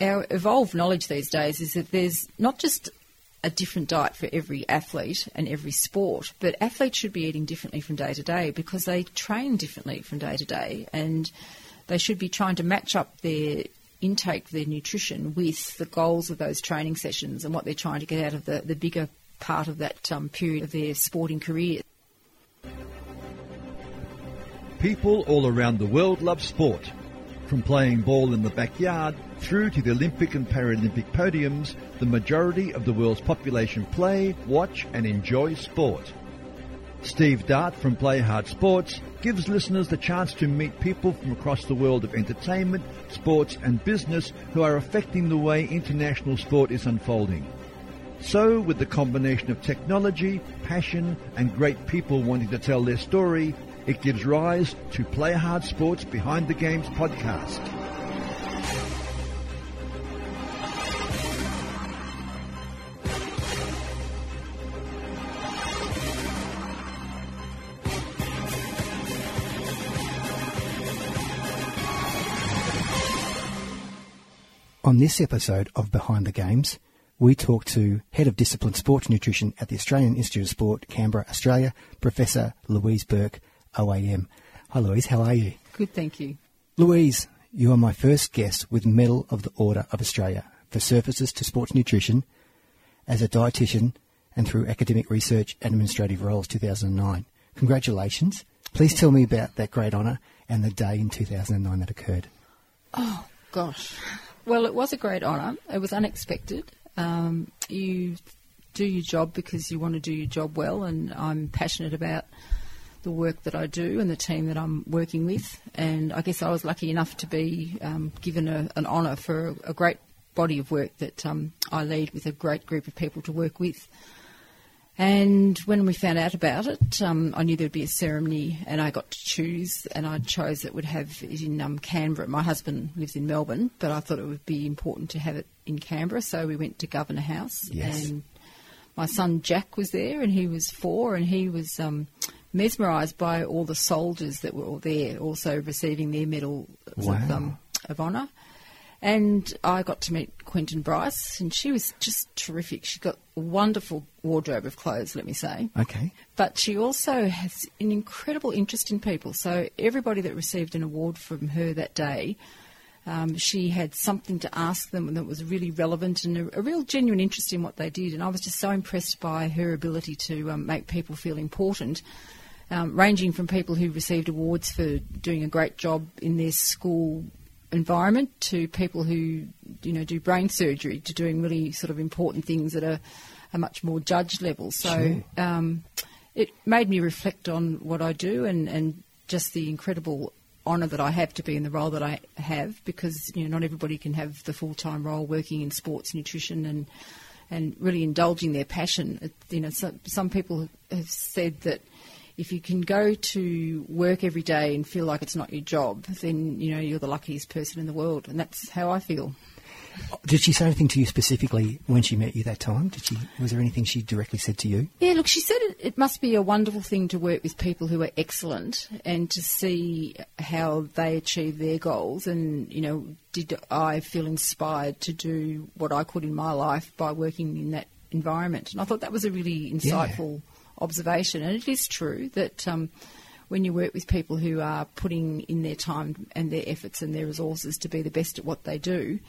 our evolved knowledge these days is that there's not just a different diet for every athlete and every sport, but athletes should be eating differently from day to day because they train differently from day to day and they should be trying to match up their intake, their nutrition, with the goals of those training sessions and what they're trying to get out of the, the bigger part of that um, period of their sporting career. People all around the world love sport. From playing ball in the backyard through to the Olympic and Paralympic podiums, the majority of the world's population play, watch and enjoy sport. Steve Dart from Play Hard Sports gives listeners the chance to meet people from across the world of entertainment, sports and business who are affecting the way international sport is unfolding. So, with the combination of technology, passion and great people wanting to tell their story, it gives rise to Play Hard Sports Behind the Games podcast. On this episode of Behind the Games, we talk to Head of Discipline Sports Nutrition at the Australian Institute of Sport, Canberra, Australia, Professor Louise Burke, OAM. Hi Louise, how are you? Good, thank you. Louise, you are my first guest with Medal of the Order of Australia for services to sports nutrition as a dietitian and through academic research and administrative roles 2009. Congratulations. Please tell me about that great honour and the day in 2009 that occurred. Oh, gosh. Well, it was a great honour. It was unexpected. Um, you do your job because you want to do your job well, and I'm passionate about the work that I do and the team that I'm working with. And I guess I was lucky enough to be um, given a, an honour for a, a, great body of work that um, I lead with a great group of people to work with. And when we found out about it, um, I knew there'd be a ceremony, and I got to choose. And I chose it would have it in um, Canberra. My husband lives in Melbourne, but I thought it would be important to have it in Canberra, so we went to Governor House. Yes. And my son Jack was there, and he was four, and he was um, mesmerised by all the soldiers that were all there, also receiving their medals Wow. of, um, of honour. And I got to meet Quentin Bryce, and she was just terrific. She got a wonderful wardrobe of clothes, let me say. Okay. But she also has an incredible interest in people. So everybody that received an award from her that day, um, she had something to ask them that was really relevant and a, a real genuine interest in what they did. And I was just so impressed by her ability to um, make people feel important. Um, ranging from people who received awards for doing a great job in their school environment to people who you know do brain surgery to doing really sort of important things at a, a much more judged level. So Sure. um, it made me reflect on what I do and, and just the incredible honour that I have to be in the role that I have because you know not everybody can have the full time role working in sports nutrition and and really indulging their passion. You know, some, some people have said that if you can go to work every day and feel like it's not your job, then you know you're the luckiest person in the world, and that's how I feel. Did she say anything to you specifically when she met you that time? Did she? Was there anything she directly said to you? Yeah, look, she said it, it must be a wonderful thing to work with people who are excellent and to see how they achieve their goals. And, you know, did I feel inspired to do what I could in my life by working in that environment? And I thought that was a really insightful observation. And it is true that. Um, when you work with people who are putting in their time and their efforts and their resources to be the best at what they do,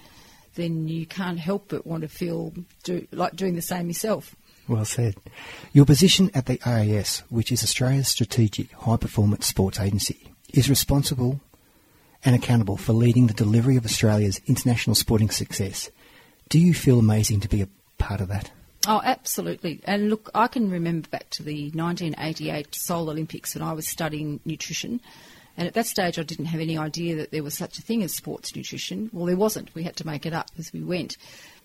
then you can't help but want to feel do, like doing the same yourself. Well said. Your position at the AIS, which is Australia's strategic high performance sports agency, is responsible and accountable for leading the delivery of Australia's international sporting success. Do you feel amazing to be a part of that? Oh, absolutely. And look, I can remember back to the 1988 Seoul Olympics when I was studying nutrition. And at that stage, I didn't have any idea that there was such a thing as sports nutrition. Well, there wasn't. We had to make it up as we went.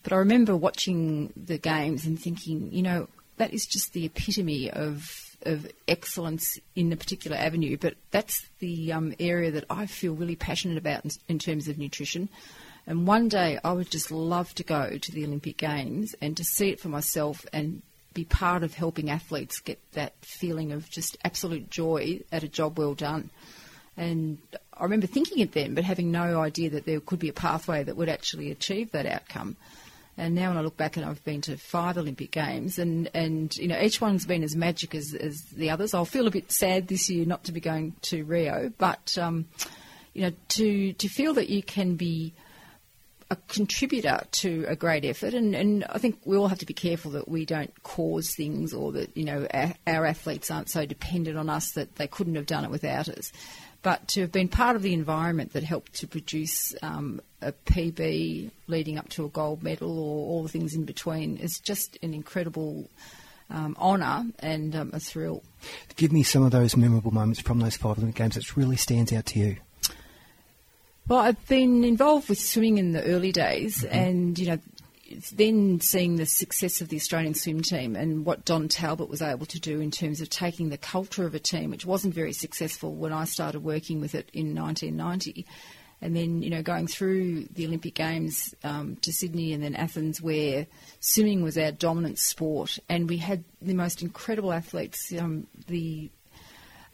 But I remember watching the games and thinking, you know, that is just the epitome of of excellence in a particular avenue. But that's the um, area that I feel really passionate about in, in terms of nutrition. And one day I would just love to go to the Olympic Games and to see it for myself and be part of helping athletes get that feeling of just absolute joy at a job well done. And I remember thinking it then, but having no idea that there could be a pathway that would actually achieve that outcome. And now when I look back and I've been to five Olympic Games and, and you know, each one's been as magic as, as the others. I'll feel a bit sad this year not to be going to Rio, but, um, you know, to, to feel that you can be a contributor to a great effort, and, and I think we all have to be careful that we don't cause things or that, you know, our, our athletes aren't so dependent on us that they couldn't have done it without us but to have been part of the environment that helped to produce um, a PB leading up to a gold medal or all the things in between is just an incredible um, honour and um, a thrill. Give me some of those memorable moments from those five Olympic Games that really stands out to you. Well, I've been involved with swimming in the early days, mm-hmm. and you know, then seeing the success of the Australian swim team and what Don Talbot was able to do in terms of taking the culture of a team, which wasn't very successful when I started working with it in 1990, and then you know going through the Olympic Games um, to Sydney and then Athens, where swimming was our dominant sport, and we had the most incredible athletes. Um, the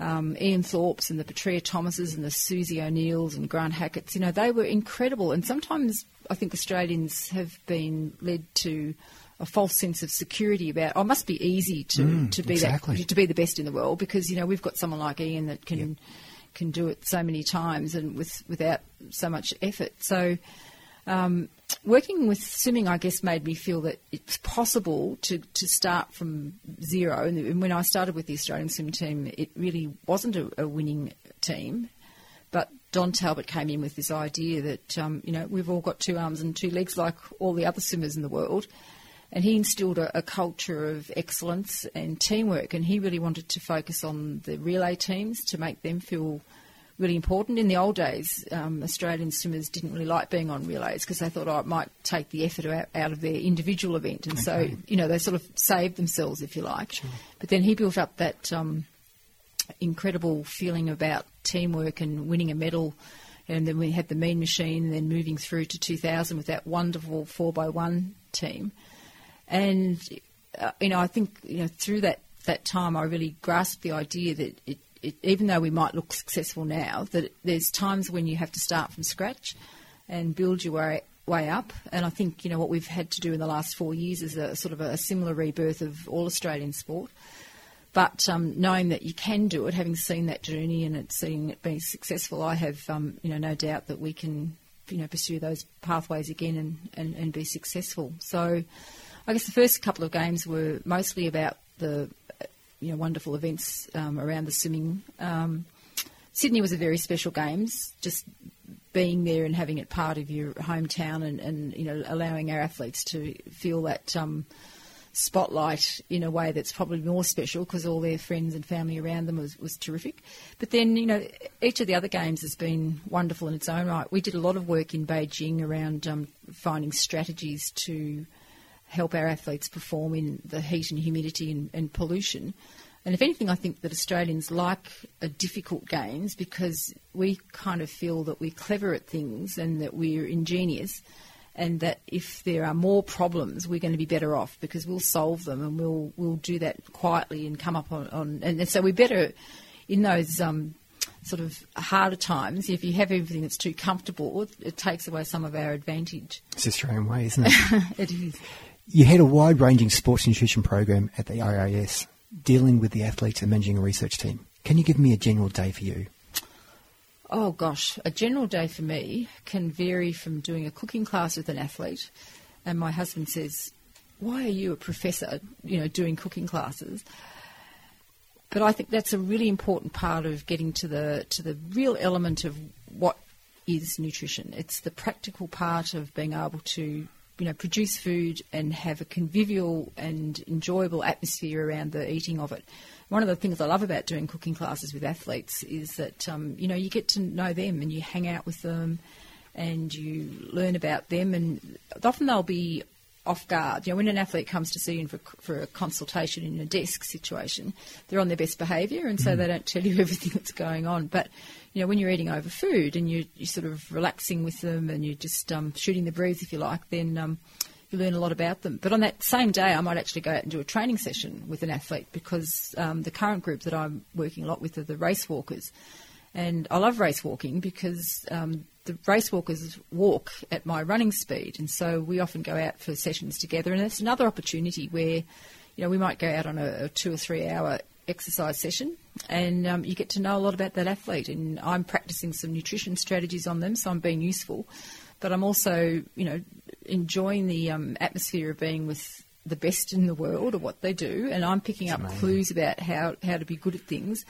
um, Ian Thorpes and the Petria Thomases and the Susie O'Neills and Grant Hackett's, you know, they were incredible. And sometimes I think Australians have been led to a false sense of security about. Oh, it must be easy to, mm, to be exactly. that, to be the best in the world because you know we've got someone like Ian that can yep. can do it so many times and with without so much effort. So. Um, working with swimming, I guess, made me feel that it's possible to, to start from zero. And when I started with the Australian swim team, it really wasn't a, a winning team. But Don Talbot came in with this idea that, um, you know, we've all got two arms and two legs like all the other swimmers in the world. And he instilled a, a, culture of excellence and teamwork. And he really wanted to focus on the relay teams to make them feel really important. In the old days, um, Australian swimmers didn't really like being on relays because they thought, oh, it might take the effort out, out of their individual event. And okay. so, you know, they sort of saved themselves, if you like. Sure. But then he built up that um, incredible feeling about teamwork and winning a medal. And then we had the mean machine, and then moving through to 2000 with that wonderful 4x1 team. And, uh, you know, I think, you know, through that, that time, I really grasped the idea that it, it, even though we might look successful now, that there's times when you have to start from scratch and build your way, way up. And I think, you know, what we've had to do in the last four years is a sort of a similar rebirth of all Australian sport. But um, knowing that you can do it, having seen that journey and it, seeing it being successful, I have um, you know no doubt that we can you know pursue those pathways again and, and, and be successful. So I guess the first couple of games were mostly about the you know wonderful events um, around the swimming. Um, Sydney was a very special games, just being there and having it part of your hometown and, and you know allowing our athletes to feel that um, spotlight in a way that's probably more special because all their friends and family around them was, was terrific. But then, you know, each of the other games has been wonderful in its own right. We did a lot of work in Beijing around um, finding strategies to help our athletes perform in the heat and humidity and, and pollution. And if anything, I think that Australians like a difficult games because we kind of feel that we're clever at things and that we're ingenious and that if there are more problems, we're going to be better off because we'll solve them and we'll we'll do that quietly and come up on, on and, so we're better in those um, sort of harder times. If you have everything that's too comfortable, it takes away some of our advantage. It's Australian way, isn't it? it is. You had a wide-ranging sports nutrition program at the AIS, dealing with the athletes and managing a research team. Can you give me a general day for you? Oh gosh, a general day for me can vary from doing a cooking class with an athlete, and my husband says, "Why are you a professor? You know, doing cooking classes?" But I think that's a really important part of getting to the to the real element of what is nutrition. It's the practical part of being able to you know produce food and have a convivial and enjoyable atmosphere around the eating of it. One of the things I love about doing cooking classes with athletes is that um, you know you get to know them and you hang out with them and you learn about them. And often they'll be off guard. You know, when an athlete comes to see you for, for a consultation in a desk situation, they're on their best behaviour, and so mm. they don't tell you everything that's going on. But you know, when you're eating over food and you, you're sort of relaxing with them and you're just um, shooting the breeze, if you like, then um, you learn a lot about them. But on that same day, I might actually go out and do a training session with an athlete because um, the current group that I'm working a lot with are the race walkers. And I love race walking because um, the race walkers walk at my running speed, and so we often go out for sessions together. And it's another opportunity where, you know, we might go out on a, a two or three hour exercise session, and um, you get to know a lot about that athlete. And I'm practicing some nutrition strategies on them, so I'm being useful. But I'm also, you know, enjoying the um, atmosphere of being with the best in the world or what they do, and I'm picking up amazing. clues about how, how to be good at things.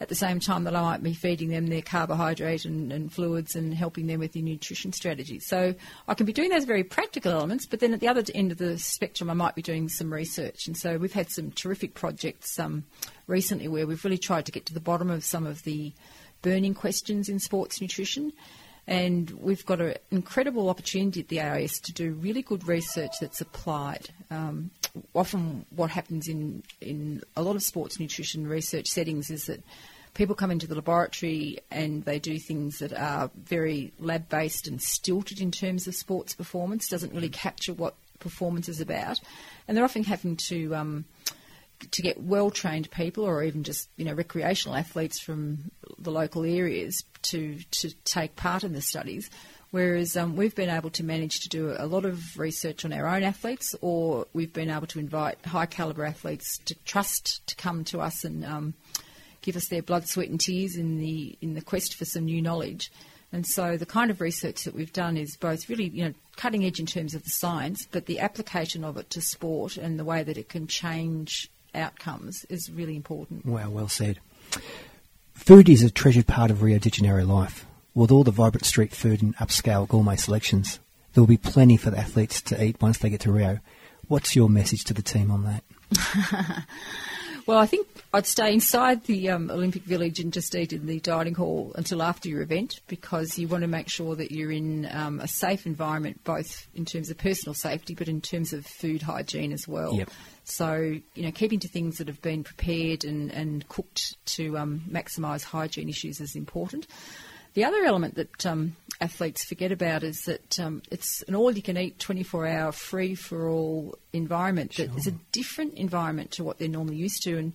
At the same time that I might be feeding them their carbohydrate and, and fluids and helping them with their nutrition strategies. So I can be doing those very practical elements, but then at the other end of the spectrum, I might be doing some research. And so we've had some terrific projects um, recently where we've really tried to get to the bottom of some of the burning questions in sports nutrition. And we've got an incredible opportunity at the AIS to do really good research that's applied. Um, often, what happens in, in a lot of sports nutrition research settings is that people come into the laboratory and they do things that are very lab based and stilted in terms of sports performance, doesn't really capture what performance is about. And they're often having to. Um, to get well trained people or even just you know recreational athletes from the local areas to to take part in the studies. Whereas um, we've been able to manage to do a lot of research on our own athletes, or we've been able to invite high calibre athletes to trust to come to us and um, give us their blood, sweat, and tears in the in the quest for some new knowledge. And so the kind of research that we've done is both really, you know, cutting edge in terms of the science, but the application of it to sport and the way that it can change outcomes is really important. Wow, well said. Food is a treasured part of Rio de Janeiro life. With all the vibrant street food and upscale gourmet selections, there will be plenty for the athletes to eat once they get to Rio. What's your message to the team on that? Well, I think I'd stay inside the um, Olympic Village and just eat in the dining hall until after your event because you want to make sure that you're in um, a safe environment, both in terms of personal safety but in terms of food hygiene as well. Yep. So, you know, keeping to things that have been prepared and, and cooked to um, maximise hygiene issues is important. The other element that um, athletes forget about is that um, it's an all you can eat 24 hour free for all environment that is a different environment to what they're normally used to. And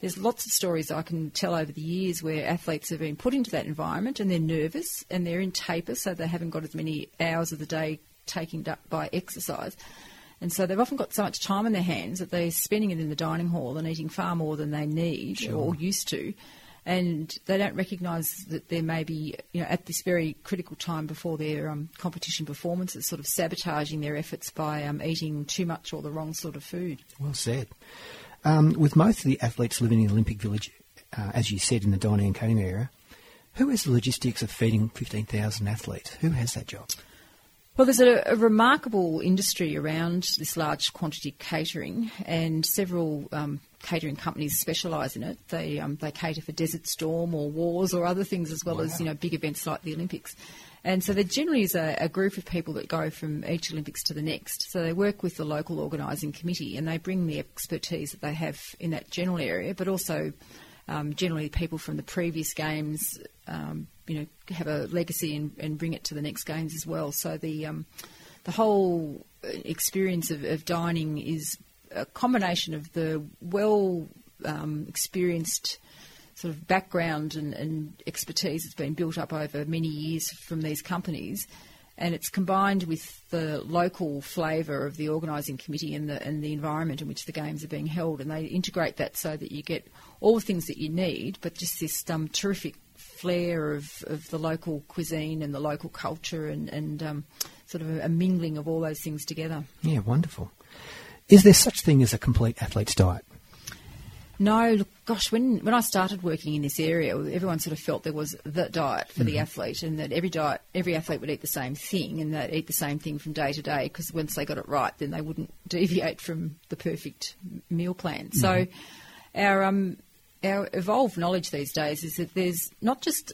there's lots of stories I can tell over the years where athletes have been put into that environment and they're nervous and they're in taper, so they haven't got as many hours of the day taken up by exercise. And so they've often got so much time on their hands that they're spending it in the dining hall and eating far more than they need or used to. And they don't recognise that there may be, you know, at this very critical time before their um, competition performances, sort of sabotaging their efforts by um, eating too much or the wrong sort of food. Well said. Um, with most of the athletes living in the Olympic Village, uh, as you said, in the dining and catering area, who has the logistics of feeding 15,000 athletes? Who has that job? Well, there's a, a, remarkable industry around this large quantity catering, and several um, catering companies specialise in it. They um, they cater for Desert Storm or wars or other things, as well wow. as you know big events like the Olympics. And so there generally is a, a, group of people that go from each Olympics to the next. So they work with the local organising committee, and they bring the expertise that they have in that general area, but also um, generally people from the previous games um, you know have a legacy and, and, bring it to the next games as well. So the um, the whole experience of, of, dining is a combination of the well um, experienced sort of background and, and, expertise that's been built up over many years from these companies. And it's combined with the local flavour of the organising committee and the, and the environment in which the games are being held. And they integrate that so that you get all the things that you need, but just this um, terrific flair of, of the local cuisine and the local culture and, and um, sort of a, a mingling of all those things together. Yeah, wonderful. Is there such thing as a complete athlete's diet? No, look, gosh, when, when I started working in this area, everyone sort of felt there was the diet for mm-hmm. the athlete, and that every diet, every athlete would eat the same thing, and they'd eat the same thing from day to day. Because once they got it right, then they wouldn't deviate from the perfect meal plan. Mm-hmm. So, our um, our evolved knowledge these days is that there's not just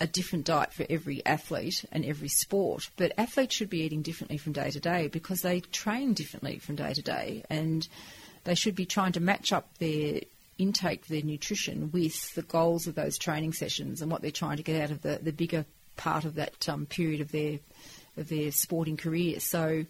a different diet for every athlete and every sport, but athletes should be eating differently from day to day because they train differently from day to day, and they should be trying to match up their intake, their nutrition, with the goals of those training sessions and what they're trying to get out of the, the bigger part of that um, period of their of their sporting career. So,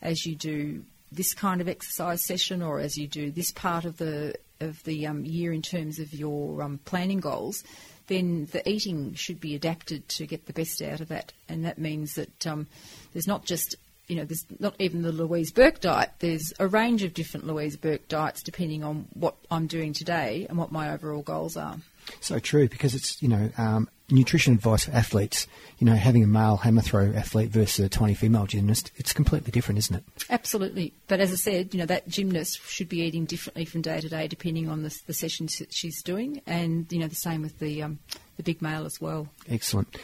as you do this kind of exercise session, or as you do this part of the of the um, year in terms of your um, planning goals, then the eating should be adapted to get the best out of that. And that means that um, there's not just you know, there's not even the Louise Burke diet. There's a range of different Louise Burke diets depending on what I'm doing today and what my overall goals are. So true, because it's, you know, um, nutrition advice for athletes, you know, having a male hammer throw athlete versus a tiny female gymnast, it's completely different, isn't it? Absolutely. But as I said, you know, that gymnast should be eating differently from day to day depending on the, the sessions that she's doing. And, you know, the same with the, um, the big male as well. Excellent.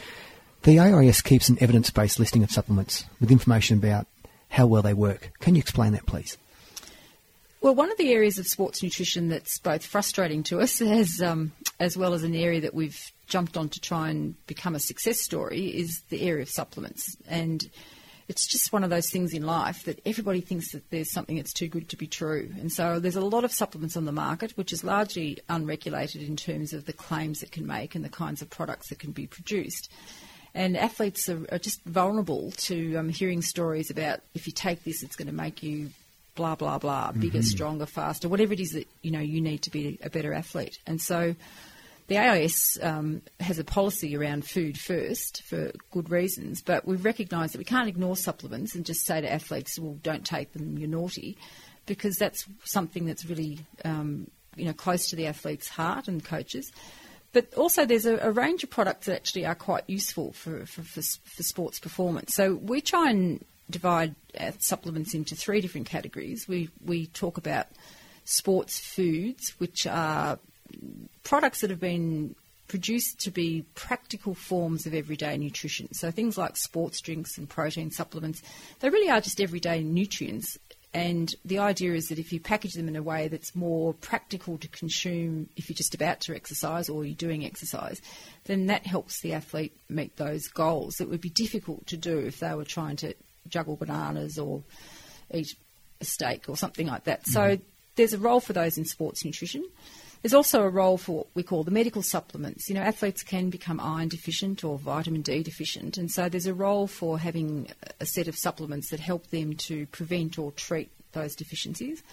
The AIS keeps an evidence based listing of supplements with information about how well they work. Can you explain that, please? Well, one of the areas of sports nutrition that's both frustrating to us as, um, as well as an area that we've jumped on to try and become a success story is the area of supplements. And it's just one of those things in life that everybody thinks that there's something that's too good to be true. And so there's a lot of supplements on the market, which is largely unregulated in terms of the claims it can make and the kinds of products that can be produced. And athletes are, are just vulnerable to um, hearing stories about if you take this, it's going to make you blah blah blah, bigger, mm-hmm. stronger, faster, whatever it is that you know you need to be a better athlete. And so, the AIS um, has a policy around food first for good reasons, but we've recognised that we can't ignore supplements and just say to athletes, "Well, don't take them, you're naughty," because that's something that's really um, you know close to the athlete's heart and coaches. But also, there's a, a, range of products that actually are quite useful for, for, for, for sports performance. So we try and divide supplements into three different categories. We we talk about sports foods, which are products that have been produced to be practical forms of everyday nutrition. So things like sports drinks and protein supplements, they really are just everyday nutrients and the idea is that if you package them in a way that's more practical to consume if you're just about to exercise or you're doing exercise, then that helps the athlete meet those goals that would be difficult to do if they were trying to juggle bananas or eat a steak or something like that. Mm. So mm-hmm. there's a role for those in sports nutrition. There's also a role for what we call the medical supplements. You know, athletes can become iron deficient or vitamin D deficient, and so there's a role for having a set of supplements that help them to prevent or treat those deficiencies.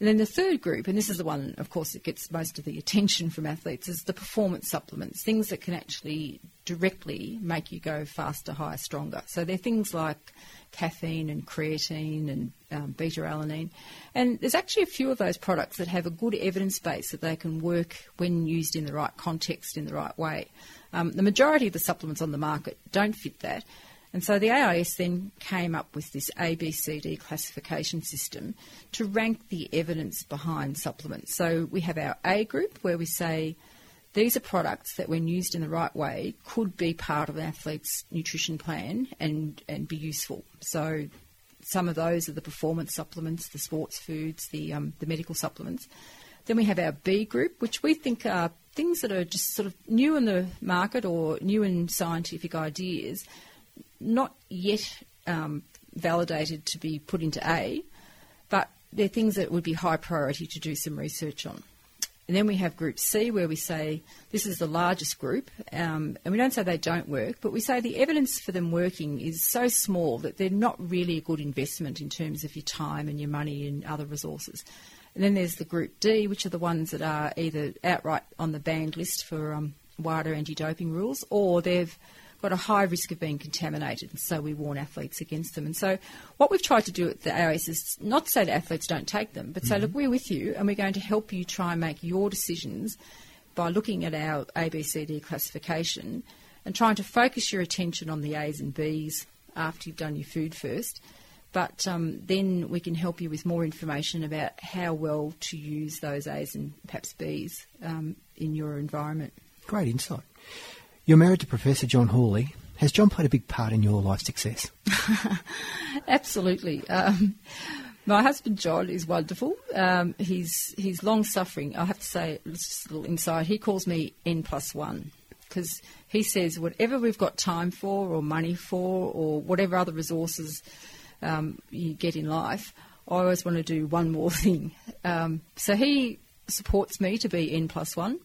And then the third group, and this is the one, of course, that gets most of the attention from athletes, is the performance supplements, things that can actually directly make you go faster, higher, stronger. So they're things like caffeine and creatine and um, beta alanine. And there's actually a few of those products that have a good evidence base that they can work when used in the right context, in the right way. Um, the majority of the supplements on the market don't fit that. And so the AIS then came up with this ABCD classification system to rank the evidence behind supplements. So we have our A group where we say these are products that, when used in the right way, could be part of an athlete's nutrition plan and, and be useful. So some of those are the performance supplements, the sports foods, the, um, the medical supplements. Then we have our B group, which we think are things that are just sort of new in the market or new in scientific ideas, not yet um, validated to be put into A, but they're things that would be high priority to do some research on. And then we have Group C, where we say this is the largest group, um, and we don't say they don't work, but we say the evidence for them working is so small that they're not really a good investment in terms of your time and your money and other resources. And then there's the Group D, which are the ones that are either outright on the banned list for um, WADA anti doping rules, or they've got a high risk of being contaminated, and so we warn athletes against them. And so, what we've tried to do at the AIS is not say that athletes don't take them, but say, mm-hmm. look, we're with you, and we're going to help you try and make your decisions by looking at our ABCD classification and trying to focus your attention on the A's and B's after you've done your food first. But um, then we can help you with more information about how well to use those A's and perhaps B's um, in your environment. Great insight. You're married to Professor John Hawley. Has John played a big part in your life success? Absolutely. Um, my husband John is wonderful. Um, he's he's long suffering. I have to say, just a little inside. He calls me N plus one because he says whatever we've got time for, or money for, or whatever other resources um, you get in life, I always want to do one more thing. Um, so he supports me to be N plus one.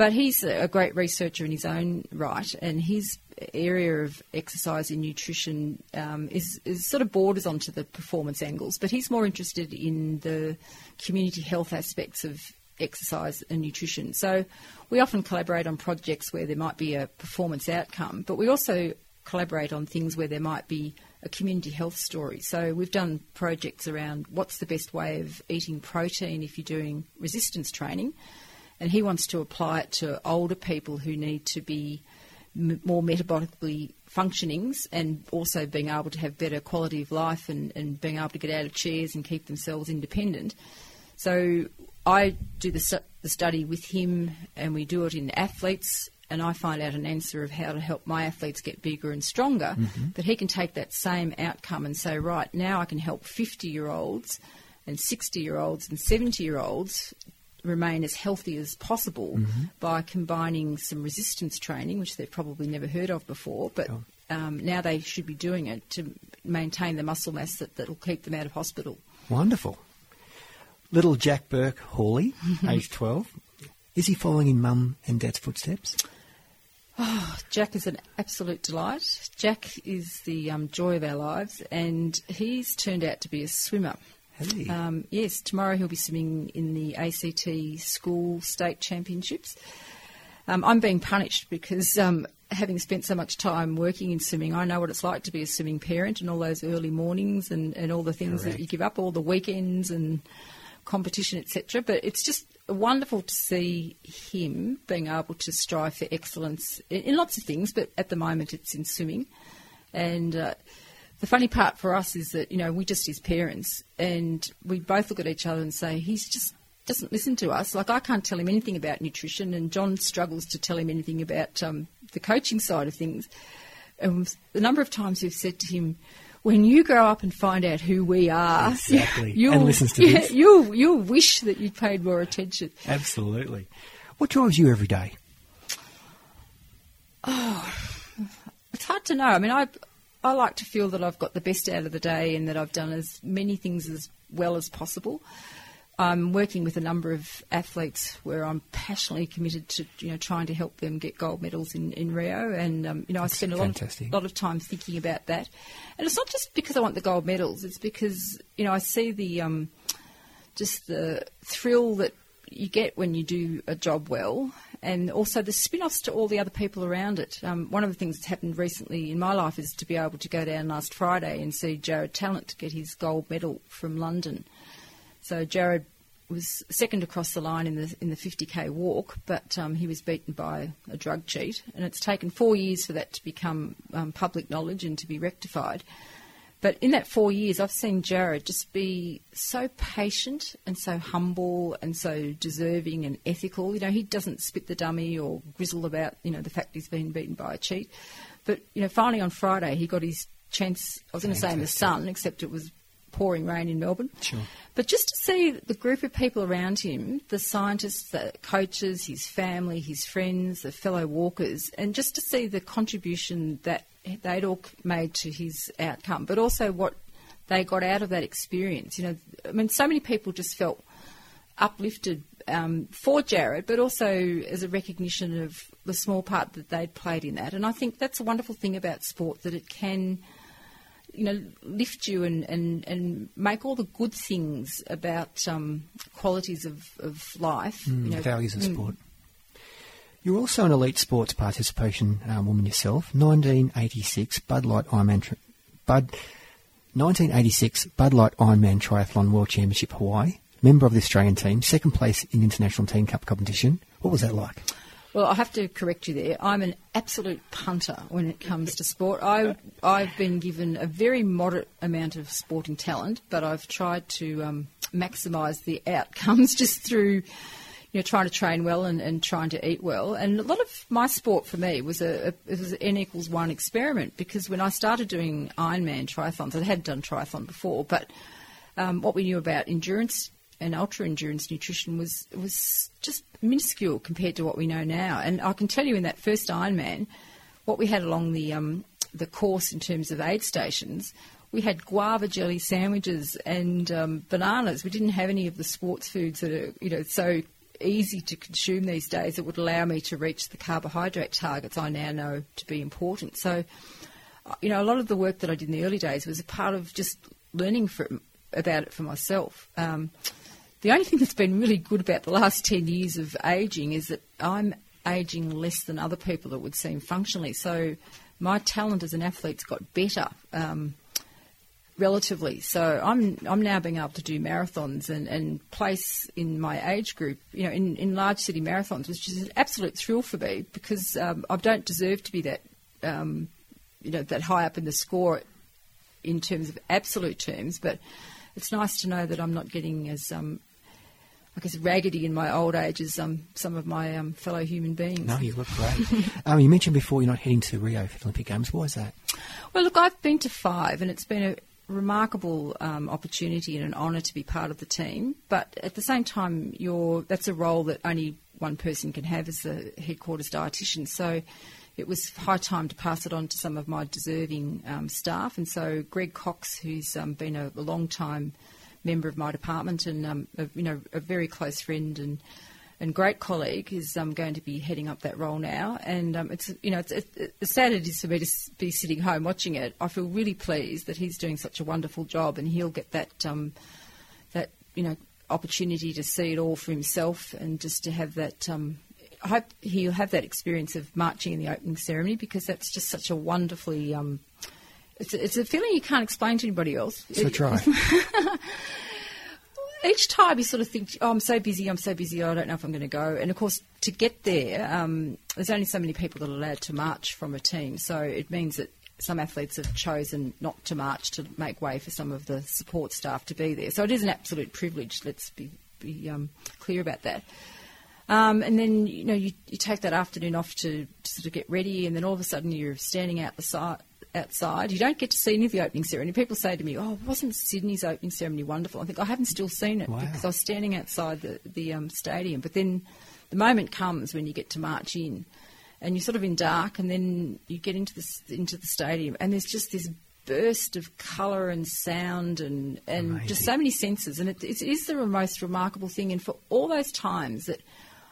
But he's a great researcher in his own right, and his area of exercise and nutrition um, is, is, sort of borders onto the performance angles. But he's more interested in the community health aspects of exercise and nutrition. So we often collaborate on projects where there might be a performance outcome, but we also collaborate on things where there might be a community health story. So we've done projects around what's the best way of eating protein if you're doing resistance training, and he wants to apply it to older people who need to be m- more metabolically functionings and also being able to have better quality of life and, and being able to get out of chairs and keep themselves independent. So I do the, the study with him and we do it in athletes and I find out an answer of how to help my athletes get bigger and stronger, mm-hmm. but he can take that same outcome and say, right, now I can help 50 year olds and 60 year olds and 70 year olds remain as healthy as possible by combining some resistance training, which they've probably never heard of before, but um, now they should be doing it to maintain the muscle mass that will keep them out of hospital. Wonderful. Little Jack Burke Hawley, age 12. Is he following in mum and dad's footsteps? Jack is an absolute delight. Jack is the um, joy of our lives, and he's turned out to be a swimmer. Has he? Um, yes, tomorrow he'll be swimming in the ACT School State Championships. Um, I'm being punished because um, having spent so much time working in swimming, I know what it's like to be a swimming parent and all those early mornings and, and all the things Correct. that you give up, all the weekends and competition, etc. But it's just wonderful to see him being able to strive for excellence in, in lots of things, but at the moment it's in swimming. And uh, the funny part for us is that you know we just his parents, and we both look at each other and say he's just doesn't listen to us. Like I can't tell him anything about nutrition, and John struggles to tell him anything about um, the coaching side of things. And the number of times we've said to him, "When you grow up and find out who we are, Exactly. you'll, And listens to yeah, this. you'll you'll wish that you'd paid more attention." Absolutely. What drives you every day? Oh, It's hard to know. I mean, I I like to feel that I've got the best out of the day and that I've done as many things as well as possible. I'm working with a number of athletes where I'm passionately committed to you know trying to help them get gold medals in, in Rio, and um, you know I spend a lot of, lot of time thinking about that. And it's not just because I want the gold medals; it's because you know I see the um, just the thrill that you get when you do a job well, and also the spin offs to all the other people around it. Um, one of the things that's happened recently in my life is to be able to go down last Friday and see Jared Tallent get his gold medal from London. So Jared was second across the line in the in the 50k walk, but um, he was beaten by a drug cheat, and it's taken four years for that to become um, public knowledge and to be rectified. But in that four years, I've seen Jared just be so patient and so humble and so deserving and ethical. You know, he doesn't spit the dummy or grizzle about, you know, the fact he's been beaten by a cheat. But, you know, finally on Friday, he got his chance, I was going to say in the sun, except it was pouring rain in Melbourne. Sure. But just to see the group of people around him, the scientists, the coaches, his family, his friends, the fellow walkers, and just to see the contribution that they'd all made to his outcome, but also what they got out of that experience. You know, I mean, so many people just felt uplifted um, for Jared, but also as a recognition of the small part that they'd played in that. And I think that's a wonderful thing about sport that it can you know, lift you and, and, and make all the good things about um, qualities of, of life. you know, the values of mm, sport. You're also an elite sports participation um, woman yourself. 1986 Bud Light Ironman, tri- Bud, 1986 Bud Light Ironman Triathlon World Championship Hawaii. Member of the Australian team, second place in International Team Cup competition. What was that like? Well, I have to correct you there. I'm an absolute punter when it comes to sport. I, I've been given a very moderate amount of sporting talent, but I've tried to um, maximise the outcomes just through, you know, trying to train well and, and trying to eat well. And a lot of my sport for me was a, a was an N equals one experiment because when I started doing Ironman triathlons, I had done triathlon before, but um, what we knew about endurance and ultra endurance nutrition was was just minuscule compared to what we know now. And I can tell you, in that first Ironman, what we had along the um, the course in terms of aid stations, we had guava jelly sandwiches and um, bananas. We didn't have any of the sports foods that are you know so easy to consume these days that would allow me to reach the carbohydrate targets I now know to be important. So, uh, you know, a lot of the work that I did in the early days was a part of just learning about it for myself. Um, the only thing that's been really good about the last 10 years of ageing is that I'm aging less than other people, it would seem, functionally. So my talent as an athlete's got better. Um, relatively. So I'm I'm now being able to do marathons and, and place in my age group, you know, in, in large city marathons, which is an absolute thrill for me because um, I don't deserve to be that, um, you know, that high up in the score in terms of absolute terms. But it's nice to know that I'm not getting as um, I guess, raggedy in my old age as um, some of my um, fellow human beings. No, you look great. um, you mentioned before you're not heading to Rio for the Olympic Games. Why is that? Well, look, I've been to five, and it's been a remarkable um, opportunity and an honour to be part of the team. But at the same time, you're, that's a role that only one person can have as the headquarters dietitian. So it was high time to pass it on to some of my deserving um, staff. And so Greg Cox, who's um, been a, a long time member of my department and um, a, you know a very close friend and and great colleague is um, going to be heading up that role now. And um, it's you know it's, it, as sad it is for me to be sitting home watching it. I feel really pleased that he's doing such a wonderful job, and he'll get that um, that you know opportunity to see it all for himself and just to have that. Um, I hope he'll have that experience of marching in the opening ceremony because that's just such a wonderfully um, it's a, it's a feeling you can't explain to anybody else. So try. Each time you sort of think, oh, I'm so busy, I'm so busy, I don't know if I'm going to go. And of course, to get there, um, there's only so many people that are allowed to march from a team. So it means that some athletes have chosen not to march to make way for some of the support staff to be there. So it is an absolute privilege. Let's be, be um, clear about that. Um, and then you know you, you, take that afternoon off to, to, sort of get ready, and then all of a sudden you're standing out the side, outside. You don't get to see any of the opening ceremony. People say to me, "Oh, wasn't Sydney's opening ceremony wonderful?" I think I haven't still seen it wow. because I was standing outside the the um, stadium. But then the moment comes when you get to march in, and you're sort of in dark, and then you get into the into the stadium, and there's just this burst of colour and sound and, and just so many senses. And it, it is the most remarkable thing. And for all those times that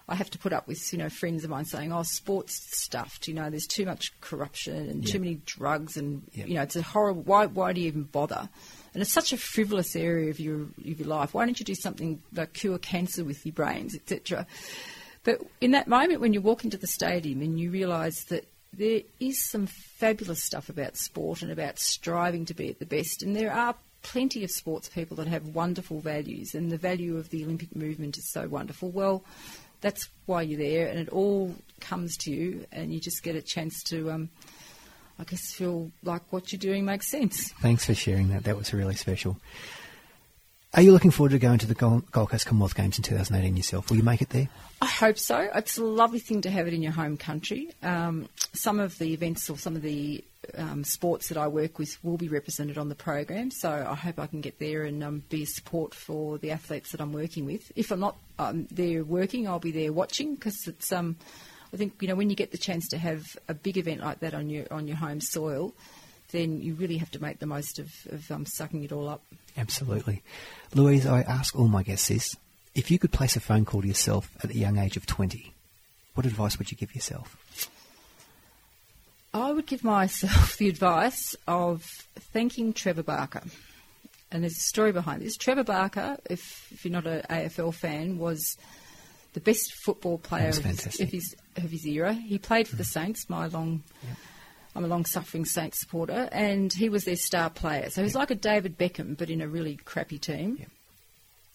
I have to put up with, you know, friends of mine saying, "Oh, sports stuffed. You know, there's too much corruption and yeah. too many drugs, and yeah. you know, it's a horrible. Why? Why do you even bother?" And it's such a frivolous area of your of your life. Why don't you do something like cure cancer with your brains, etc. But in that moment when you walk into the stadium and you realise that there is some fabulous stuff about sport and about striving to be at the best, and there are plenty of sports people that have wonderful values, and the value of the Olympic movement is so wonderful. Well, that's why you're there, and it all comes to you, and you just get a chance to, um, I guess, feel like what you're doing makes sense. Thanks for sharing that. That was really special. Are you looking forward to going to the Gold Coast Commonwealth Games in 2018 yourself? Will you make it there? I hope so. It's a lovely thing to have it in your home country. Um, some of the events or some of the um, sports that I work with will be represented on the program. So I hope I can get there and um, be a support for the athletes that I'm working with. If I'm not um, there working, I'll be there watching because it's. Um, I think you know when you get the chance to have a big event like that on your on your home soil, then you really have to make the most of, of um, sucking it all up. Absolutely, Louise. I ask all my guests this: if you could place a phone call to yourself at the young age of twenty, what advice would you give yourself? I would give myself the advice of thanking Trevor Barker. And there's a story behind this. Trevor Barker, if, if you're not an AFL fan, was the best football player of his, of his, of his era. He played for mm. the Saints. My long, yeah. I'm a long-suffering Saints supporter, and he was their star player. So he's yeah. like a David Beckham, but in a really crappy team. Yeah.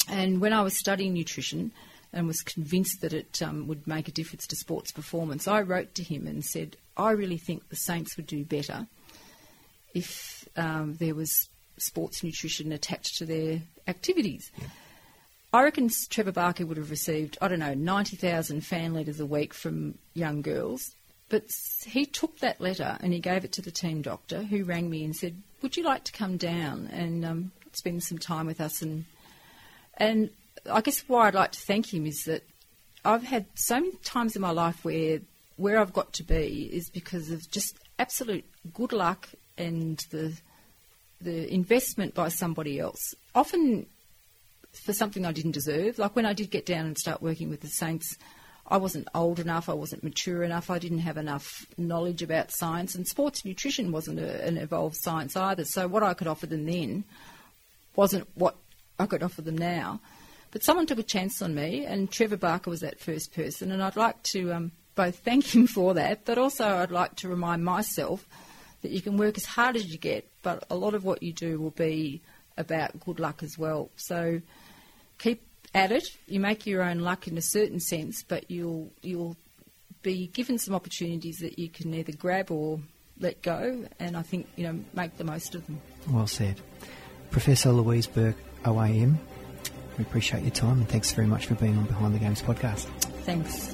And when I was studying nutrition, and was convinced that it um, would make a difference to sports performance, I wrote to him and said, I really think the Saints would do better if um, there was sports nutrition attached to their activities. Yeah. I reckon Trevor Barker would have received, I don't know, 90,000 fan letters a week from young girls. But he took that letter and he gave it to the team doctor who rang me and said, Would you like to come down and um, spend some time with us? And, and I guess why I'd like to thank him is that I've had so many times in my life where where I've got to be is because of just absolute good luck and the the investment by somebody else. Often for something I didn't deserve. Like when I did get down and start working with the Saints, I wasn't old enough, I wasn't mature enough, I didn't have enough knowledge about science, and sports nutrition wasn't a, an evolved science either. So what I could offer them then wasn't what I could offer them now. But someone took a chance on me, and Trevor Barker was that first person, and I'd like to um, both thank him for that, but also I'd like to remind myself that you can work as hard as you get, but a lot of what you do will be about good luck as well. So keep at it. You make your own luck in a certain sense, but you'll you'll be given some opportunities that you can either grab or let go, and I think you know make the most of them. Well said, Professor Louise Burke, OAM. We appreciate your time and thanks very much for being on Behind the Games podcast. Thanks.